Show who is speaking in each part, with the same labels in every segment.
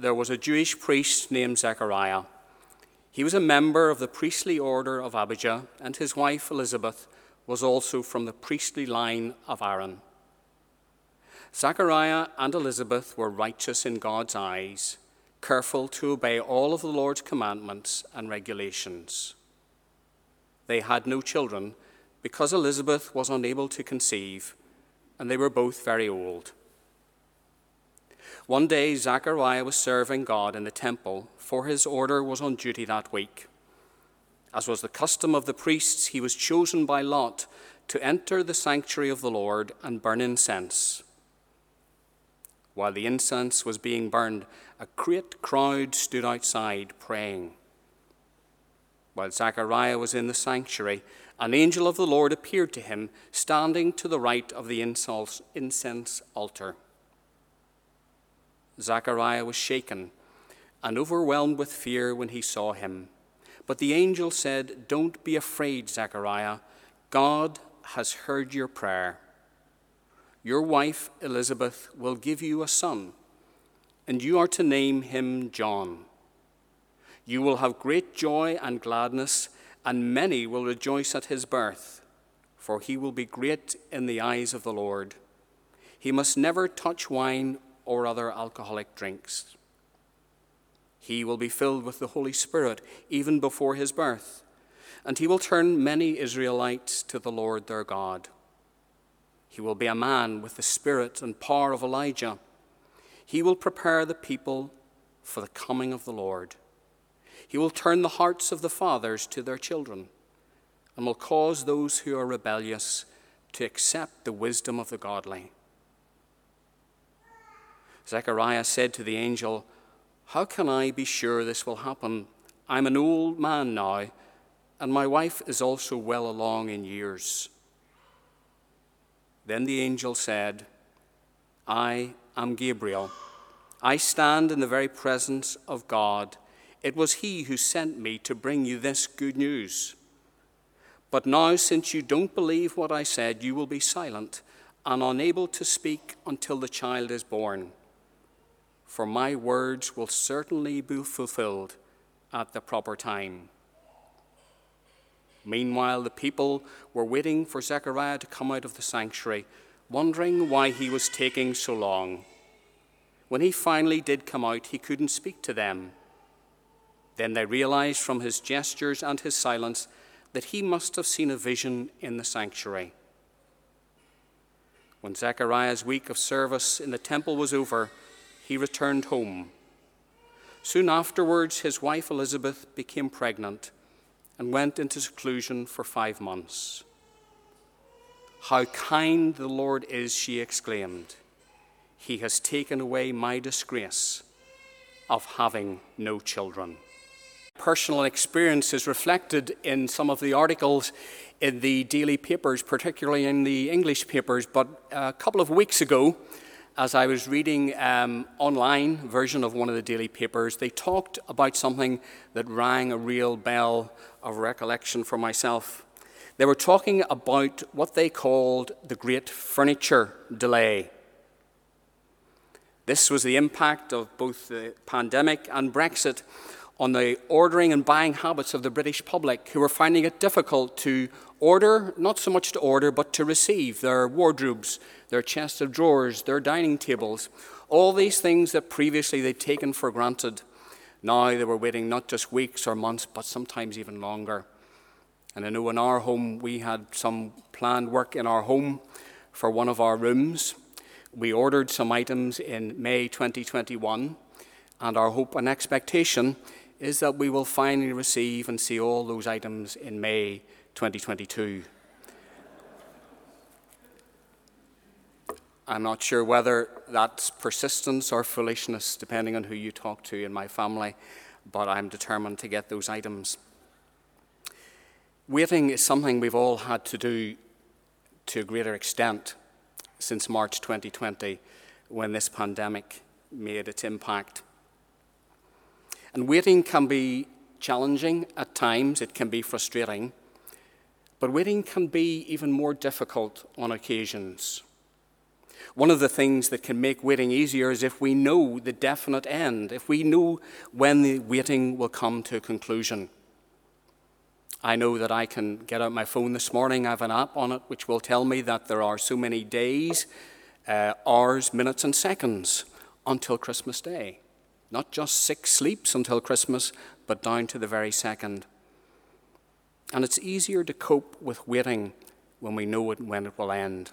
Speaker 1: there was a Jewish priest named Zechariah. He was a member of the priestly order of Abijah, and his wife Elizabeth was also from the priestly line of Aaron. Zechariah and Elizabeth were righteous in God's eyes, careful to obey all of the Lord's commandments and regulations. They had no children because Elizabeth was unable to conceive, and they were both very old. One day, Zechariah was serving God in the temple, for his order was on duty that week. As was the custom of the priests, he was chosen by lot to enter the sanctuary of the Lord and burn incense. While the incense was being burned, a great crowd stood outside praying. While Zechariah was in the sanctuary, an angel of the Lord appeared to him, standing to the right of the incense altar. Zechariah was shaken and overwhelmed with fear when he saw him. But the angel said, Don't be afraid, Zechariah. God has heard your prayer. Your wife, Elizabeth, will give you a son, and you are to name him John. You will have great joy and gladness, and many will rejoice at his birth, for he will be great in the eyes of the Lord. He must never touch wine or other alcoholic drinks. He will be filled with the Holy Spirit even before his birth, and he will turn many Israelites to the Lord their God. He will be a man with the spirit and power of Elijah. He will prepare the people for the coming of the Lord. He will turn the hearts of the fathers to their children and will cause those who are rebellious to accept the wisdom of the godly. Zechariah said to the angel, How can I be sure this will happen? I'm an old man now, and my wife is also well along in years. Then the angel said, I am Gabriel. I stand in the very presence of God. It was He who sent me to bring you this good news. But now, since you don't believe what I said, you will be silent and unable to speak until the child is born for my words will certainly be fulfilled at the proper time. Meanwhile, the people were waiting for Zechariah to come out of the sanctuary, wondering why he was taking so long. When he finally did come out, he couldn't speak to them. Then they realized from his gestures and his silence that he must have seen a vision in the sanctuary. When Zechariah's week of service in the temple was over, he returned home. Soon afterwards, his wife Elizabeth became pregnant and went into seclusion for five months. How kind the Lord is, she exclaimed. He has taken away my disgrace of having no children. Personal experience is reflected in some of the articles in the daily papers, particularly in the English papers. But a couple of weeks ago, as I was reading um, online version of one of the daily papers, they talked about something that rang a real bell of recollection for myself. They were talking about what they called the great furniture delay. This was the impact of both the pandemic and Brexit on the ordering and buying habits of the British public, who were finding it difficult to order, not so much to order, but to receive their wardrobes, their chests of drawers, their dining tables, all these things that previously they'd taken for granted. Now they were waiting not just weeks or months, but sometimes even longer. And I know in our home, we had some planned work in our home for one of our rooms. We ordered some items in May 2021, and our hope and expectation is that we will finally receive and see all those items in May 2022. I'm not sure whether that's persistence or foolishness, depending on who you talk to in my family, but I'm determined to get those items. Waiting is something we've all had to do to a greater extent since March 2020 when this pandemic made its impact. And waiting can be challenging at times, it can be frustrating, but waiting can be even more difficult on occasions. One of the things that can make waiting easier is if we know the definite end, if we know when the waiting will come to a conclusion. I know that I can get out my phone this morning. I have an app on it which will tell me that there are so many days, uh, hours, minutes, and seconds until Christmas Day. Not just six sleeps until Christmas, but down to the very second. And it's easier to cope with waiting when we know it, when it will end.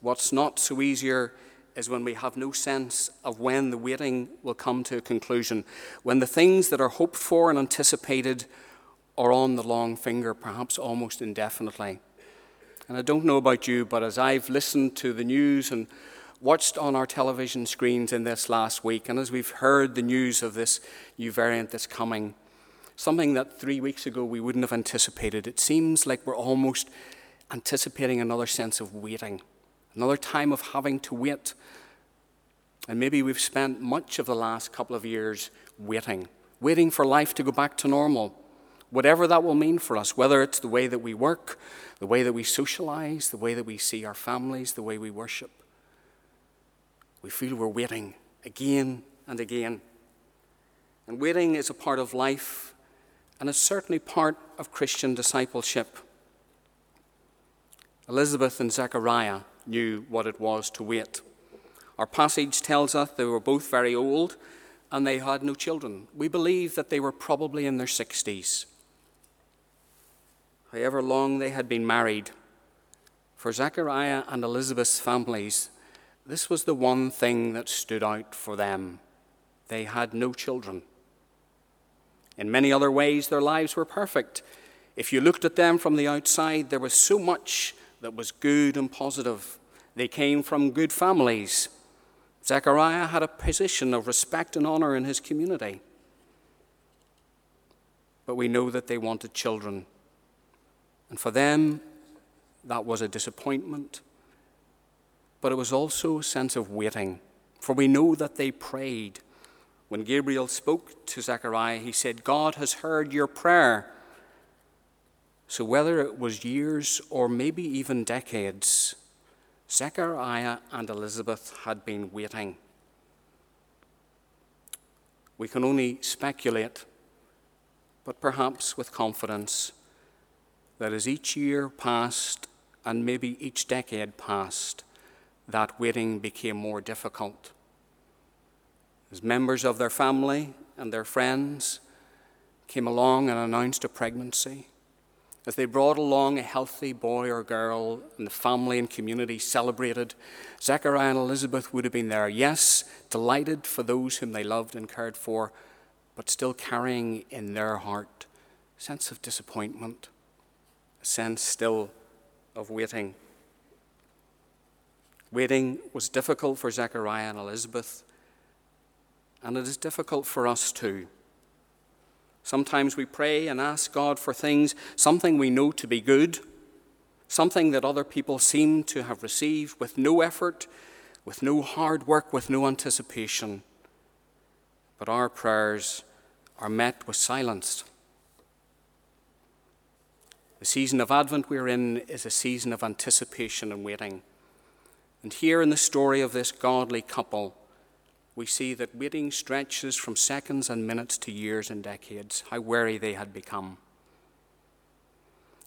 Speaker 1: What's not so easier is when we have no sense of when the waiting will come to a conclusion, when the things that are hoped for and anticipated are on the long finger, perhaps almost indefinitely. And I don't know about you, but as I've listened to the news and watched on our television screens in this last week, and as we've heard the news of this new variant that's coming, something that three weeks ago we wouldn't have anticipated, it seems like we're almost anticipating another sense of waiting, another time of having to wait. And maybe we've spent much of the last couple of years waiting, waiting for life to go back to normal whatever that will mean for us, whether it's the way that we work, the way that we socialize, the way that we see our families, the way we worship. We feel we're waiting again and again. And waiting is a part of life, and it's certainly part of Christian discipleship. Elizabeth and Zechariah knew what it was to wait. Our passage tells us they were both very old and they had no children. We believe that they were probably in their 60s however long they had been married. For Zechariah and Elizabeth's families, this was the one thing that stood out for them. They had no children. In many other ways, their lives were perfect. If you looked at them from the outside, there was so much that was good and positive. They came from good families. Zechariah had a position of respect and honor in his community. But we know that they wanted children. And for them, that was a disappointment, but it was also a sense of waiting. For we know that they prayed. When Gabriel spoke to Zechariah, he said, God has heard your prayer. So, whether it was years or maybe even decades, Zechariah and Elizabeth had been waiting. We can only speculate, but perhaps with confidence that as each year passed and maybe each decade passed, that waiting became more difficult. As members of their family and their friends came along and announced a pregnancy, as they brought along a healthy boy or girl and the family and community celebrated, Zechariah and Elizabeth would have been there, yes, delighted for those whom they loved and cared for, but still carrying in their heart a sense of disappointment a sense still of waiting. Waiting was difficult for Zechariah and Elizabeth, and it is difficult for us too. Sometimes we pray and ask God for things, something we know to be good, something that other people seem to have received with no effort, with no hard work, with no anticipation. But our prayers are met with silence. The season of Advent we're in is a season of anticipation and waiting. And here in the story of this godly couple, we see that waiting stretches from seconds and minutes to years and decades, how weary they had become.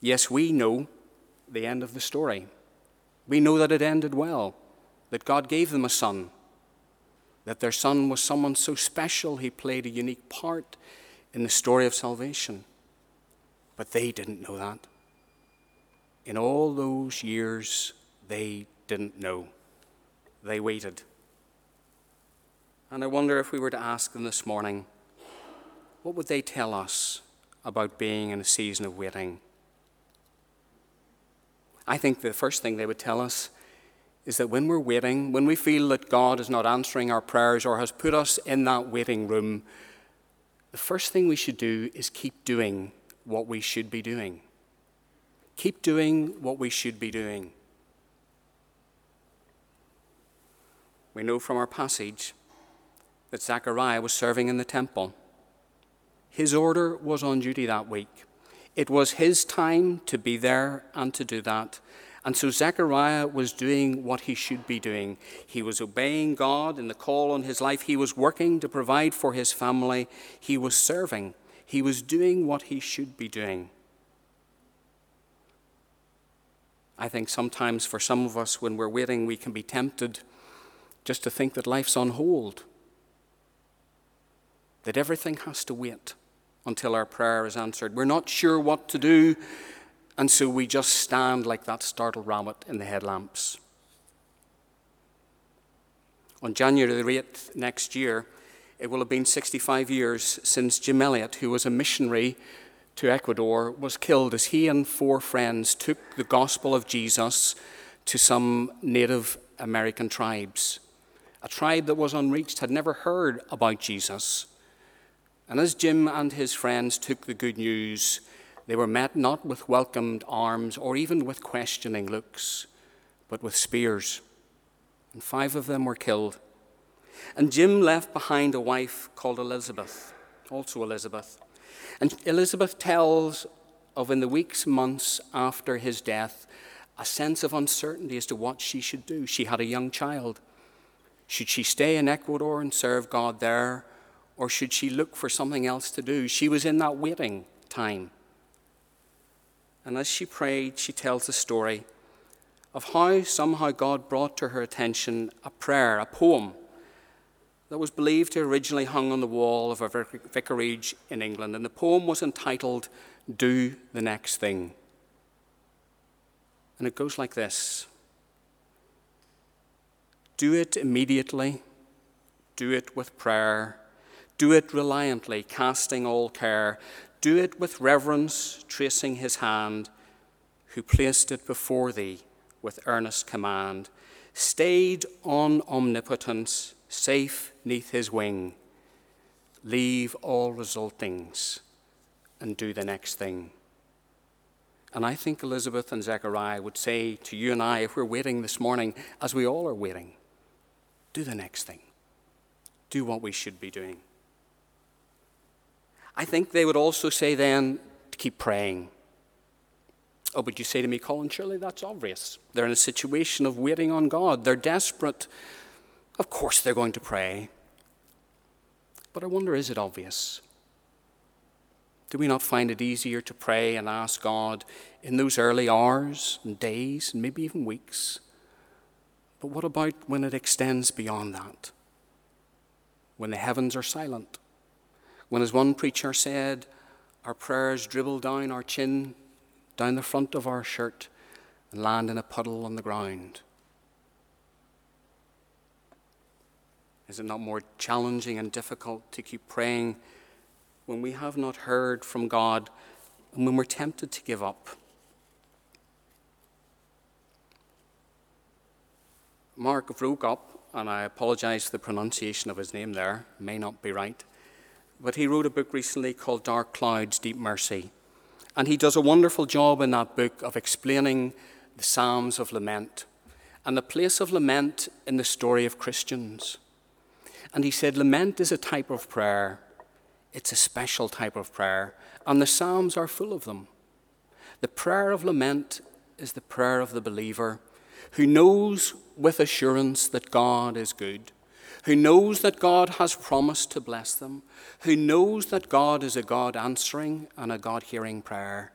Speaker 1: Yes, we know the end of the story. We know that it ended well, that God gave them a son, that their son was someone so special he played a unique part in the story of salvation. But they didn't know that. In all those years, they didn't know. They waited. And I wonder if we were to ask them this morning, what would they tell us about being in a season of waiting? I think the first thing they would tell us is that when we're waiting, when we feel that God is not answering our prayers or has put us in that waiting room, the first thing we should do is keep doing what we should be doing. Keep doing what we should be doing. We know from our passage that Zechariah was serving in the temple. His order was on duty that week. It was his time to be there and to do that. And so Zechariah was doing what he should be doing. He was obeying God in the call on his life. He was working to provide for his family. He was serving. He was doing what he should be doing. I think sometimes for some of us, when we're waiting, we can be tempted just to think that life's on hold, that everything has to wait until our prayer is answered. We're not sure what to do, and so we just stand like that startled rabbit in the headlamps. On January the 8th next year, it will have been 65 years since Jim Elliot, who was a missionary to Ecuador, was killed as he and four friends took the gospel of Jesus to some Native American tribes. A tribe that was unreached had never heard about Jesus. And as Jim and his friends took the good news, they were met not with welcomed arms or even with questioning looks, but with spears. And five of them were killed. And Jim left behind a wife called Elizabeth, also Elizabeth. And Elizabeth tells of in the weeks, months after his death, a sense of uncertainty as to what she should do. She had a young child. Should she stay in Ecuador and serve God there, or should she look for something else to do? She was in that waiting time. And as she prayed, she tells the story of how somehow God brought to her attention a prayer, a poem that was believed to originally hung on the wall of a vicarage in England. And the poem was entitled Do the Next Thing. And it goes like this Do it immediately, do it with prayer, do it reliantly, casting all care, do it with reverence, tracing his hand, who placed it before thee with earnest command, stayed on omnipotence, safe neath his wing. Leave all resultings and do the next thing. And I think Elizabeth and Zechariah would say to you and I, if we're waiting this morning, as we all are waiting, do the next thing. Do what we should be doing. I think they would also say then to keep praying. Oh, but you say to me, Colin, surely that's obvious. They're in a situation of waiting on God. They're desperate. Of course they're going to pray. But I wonder, is it obvious? Do we not find it easier to pray and ask God in those early hours and days and maybe even weeks? But what about when it extends beyond that? When the heavens are silent? When, as one preacher said, our prayers dribble down our chin, down the front of our shirt, and land in a puddle on the ground? Is it not more challenging and difficult to keep praying when we have not heard from God and when we're tempted to give up? Mark Vroegop, and I apologize for the pronunciation of his name there, may not be right, but he wrote a book recently called Dark Clouds, Deep Mercy. And he does a wonderful job in that book of explaining the Psalms of Lament and the place of lament in the story of Christians. And he said, Lament is a type of prayer, it's a special type of prayer, and the Psalms are full of them. The prayer of lament is the prayer of the believer who knows with assurance that God is good, who knows that God has promised to bless them, who knows that God is a God answering and a God hearing prayer,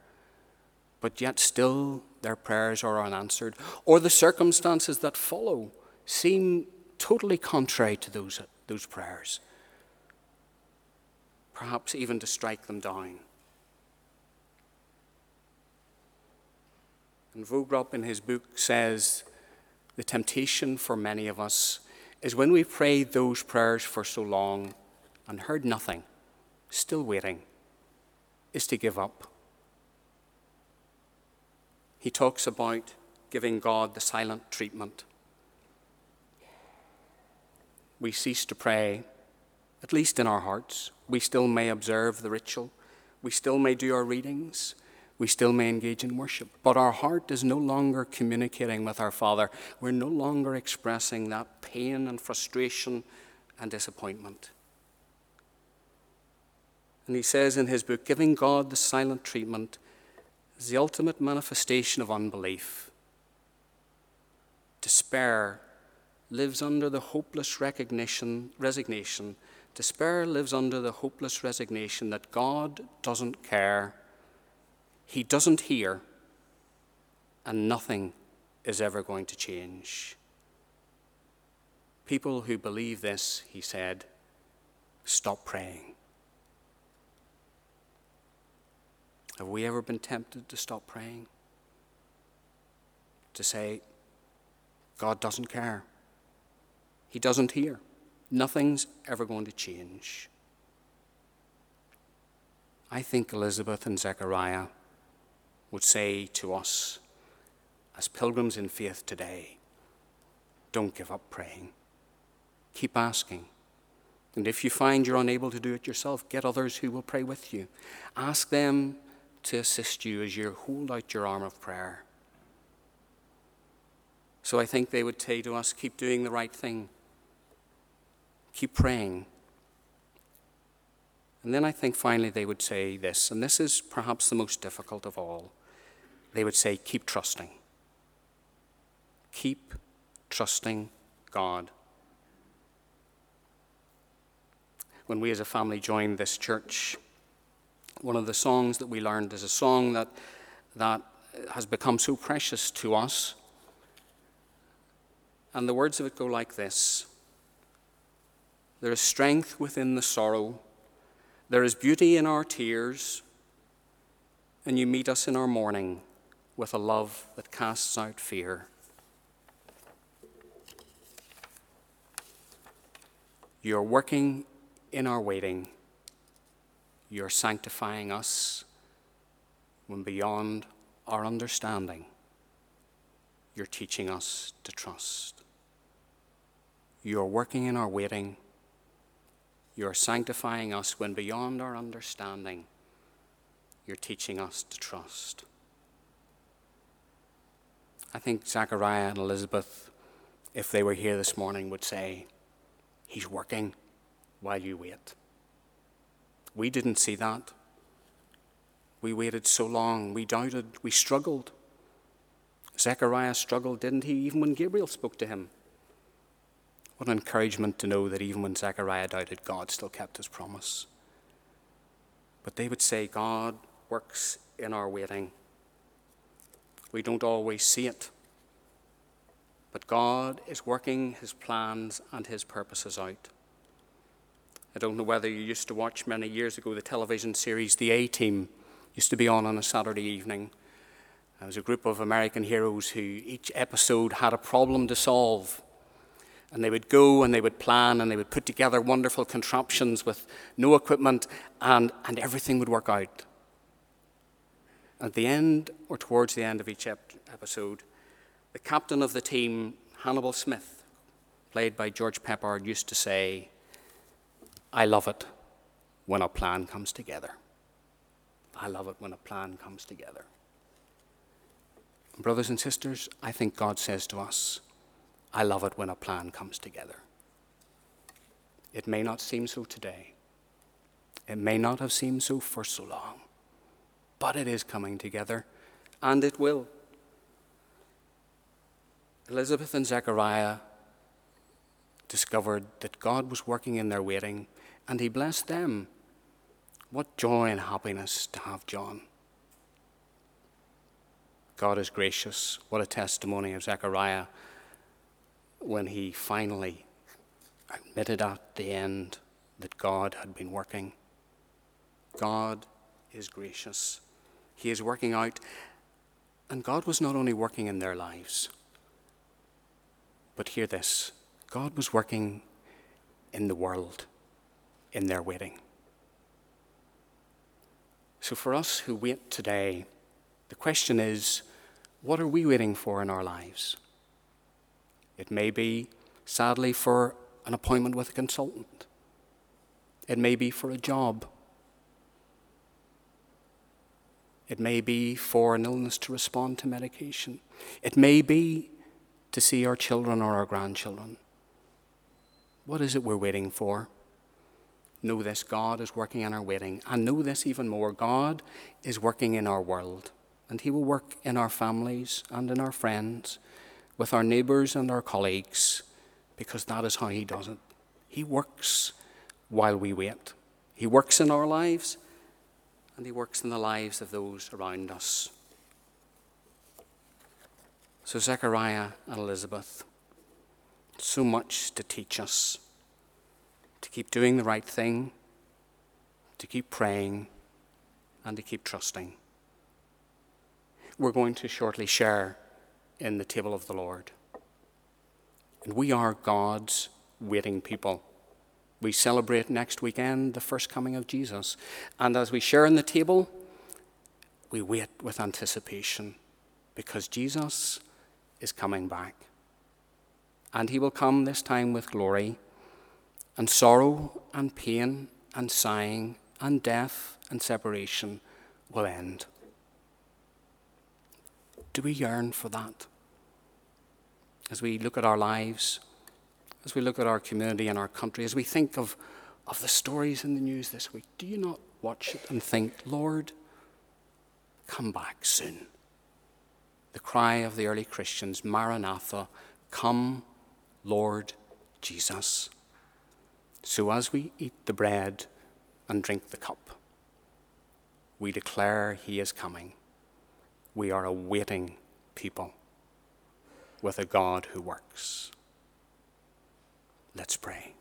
Speaker 1: but yet still their prayers are unanswered, or the circumstances that follow seem totally contrary to those those prayers, perhaps even to strike them down. And Vroegop in his book says the temptation for many of us is when we prayed those prayers for so long and heard nothing, still waiting, is to give up. He talks about giving God the silent treatment we cease to pray, at least in our hearts. We still may observe the ritual, we still may do our readings, we still may engage in worship. But our heart is no longer communicating with our Father. We're no longer expressing that pain and frustration and disappointment. And he says in his book, giving God the silent treatment is the ultimate manifestation of unbelief. Despair lives under the hopeless recognition, resignation. Despair lives under the hopeless resignation that God doesn't care, He doesn't hear, and nothing is ever going to change. People who believe this, he said, stop praying. Have we ever been tempted to stop praying? To say, God doesn't care. He doesn't hear. Nothing's ever going to change. I think Elizabeth and Zechariah would say to us, as pilgrims in faith today, don't give up praying. Keep asking. And if you find you're unable to do it yourself, get others who will pray with you. Ask them to assist you as you hold out your arm of prayer. So I think they would say to us keep doing the right thing, keep praying. And then I think finally they would say this, and this is perhaps the most difficult of all. They would say, keep trusting. Keep trusting God. When we as a family joined this church, one of the songs that we learned is a song that, that has become so precious to us. And the words of it go like this There is strength within the sorrow, there is beauty in our tears, and you meet us in our mourning with a love that casts out fear. You're working in our waiting. You're sanctifying us when beyond our understanding, you're teaching us to trust. You're working in our waiting. You're sanctifying us when beyond our understanding, you're teaching us to trust. I think Zechariah and Elizabeth, if they were here this morning, would say, He's working while you wait. We didn't see that. We waited so long. We doubted. We struggled. Zechariah struggled, didn't he, even when Gabriel spoke to him? What an encouragement to know that even when Zechariah doubted, God still kept his promise. But they would say, God works in our waiting. We don't always see it. But God is working his plans and his purposes out. I don't know whether you used to watch many years ago the television series The A Team used to be on on a Saturday evening. There was a group of American heroes who each episode had a problem to solve. And they would go and they would plan and they would put together wonderful contraptions with no equipment and, and everything would work out. At the end or towards the end of each ep- episode, the captain of the team, Hannibal Smith, played by George Peppard, used to say, I love it when a plan comes together. I love it when a plan comes together. Brothers and sisters, I think God says to us, I love it when a plan comes together. It may not seem so today. It may not have seemed so for so long, but it is coming together, and it will. Elizabeth and Zechariah discovered that God was working in their waiting, and He blessed them. What joy and happiness to have John. God is gracious. What a testimony of Zechariah when he finally admitted at the end that God had been working. God is gracious. He is working out, and God was not only working in their lives, but hear this God was working in the world in their waiting. So, for us who wait today, the question is what are we waiting for in our lives? It may be, sadly, for an appointment with a consultant, it may be for a job. It may be for an illness to respond to medication. It may be to see our children or our grandchildren. What is it we're waiting for? Know this God is working in our waiting. And know this even more God is working in our world. And He will work in our families and in our friends. with our neighbours and our colleagues, because that is how He does it. He works while we wait. He works in our lives, and He works in the lives of those around us. So, Zechariah and Elizabeth, so much to teach us to keep doing the right thing, to keep praying, and to keep trusting. We're going to shortly share in the table of the Lord. And we are God's waiting people. We celebrate next weekend the first coming of Jesus. And as we share in the table, we wait with anticipation because Jesus is coming back. And he will come this time with glory, and sorrow and pain and sighing and death and separation will end. Do we yearn for that? As we look at our lives, as we look at our community and our country, as we think of, of the stories in the news this week, do you not watch it and think, Lord, come back soon? The cry of the early Christians, Maranatha, come, Lord Jesus. So as we eat the bread and drink the cup, we declare He is coming. We are a waiting people with a God who works. Let's pray.